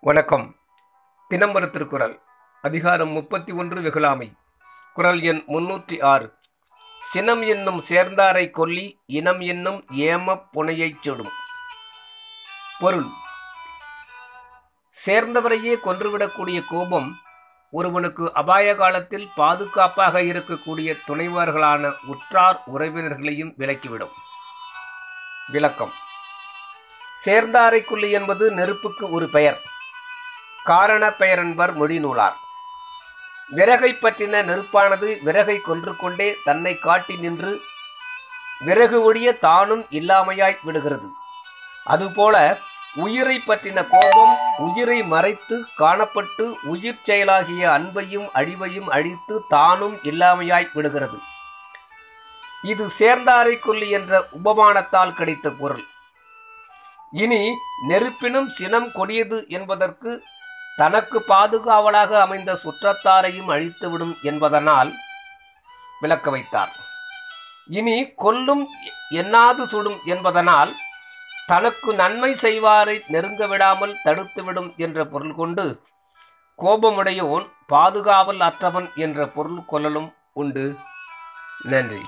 வணக்கம். தினம்பர திருக்குறள் அதிகாரம் முப்பத்தி ஒன்று வெகுலாமை குரல் எண் முன்னூற்றி ஆறு. சினம் என்னும் சேர்ந்தாரை கொல்லி இனம் என்னும் ஏமப் புனையைச் சுடும். பொருள். சேர்ந்தவரையே கொன்றுவிடக்கூடிய கோபம் ஒருவனுக்கு அபாய காலத்தில் பாதுகாப்பாக இருக்கக்கூடிய துணைவர்களான உற்றார் உறவினர்களையும் விலக்கிவிடும். விளக்கம். சேர்ந்தாரை கொல்லி என்பது நெருப்புக்கு ஒரு பெயர். காரண பெயரன்பர் மொழி நூலார். விறகை பற்றின நெருப்பானது விறகை கொன்று கொண்டே தன்னை காட்டி நின்று விறகு ஒழிய தானும் இல்லாமையாய் விடுகிறது. அதுபோல உயிரை பற்றின கோபம் உயிரை மறைத்து காணப்பட்டு உயிர் செயலாகிய அன்பையும் அழிவையும் அழித்து தானும் இல்லாமையாய் விடுகிறது. இது சேர்ந்தாரை கொல்லி என்ற உபமானத்தால் கிடைத்த பொருள். இனி நெருப்பினும் சினம் கொடியது என்பதற்கு தனக்கு பாதுகாவலாக அமைந்த சுற்றத்தாரையும் அழித்துவிடும் என்பதனால் விளக்க வைத்தார். இனி கொல்லும் எண்ணாது சுடும் என்பதனால் தனக்கு நன்மை செய்வாரை நெருங்க விடாமல் தடுத்துவிடும் என்ற பொருள் கொண்டு கோபமுடையோன் பாதுகாவல் அற்றவன் என்ற பொருள் கொள்ளலும் உண்டு. நன்றி.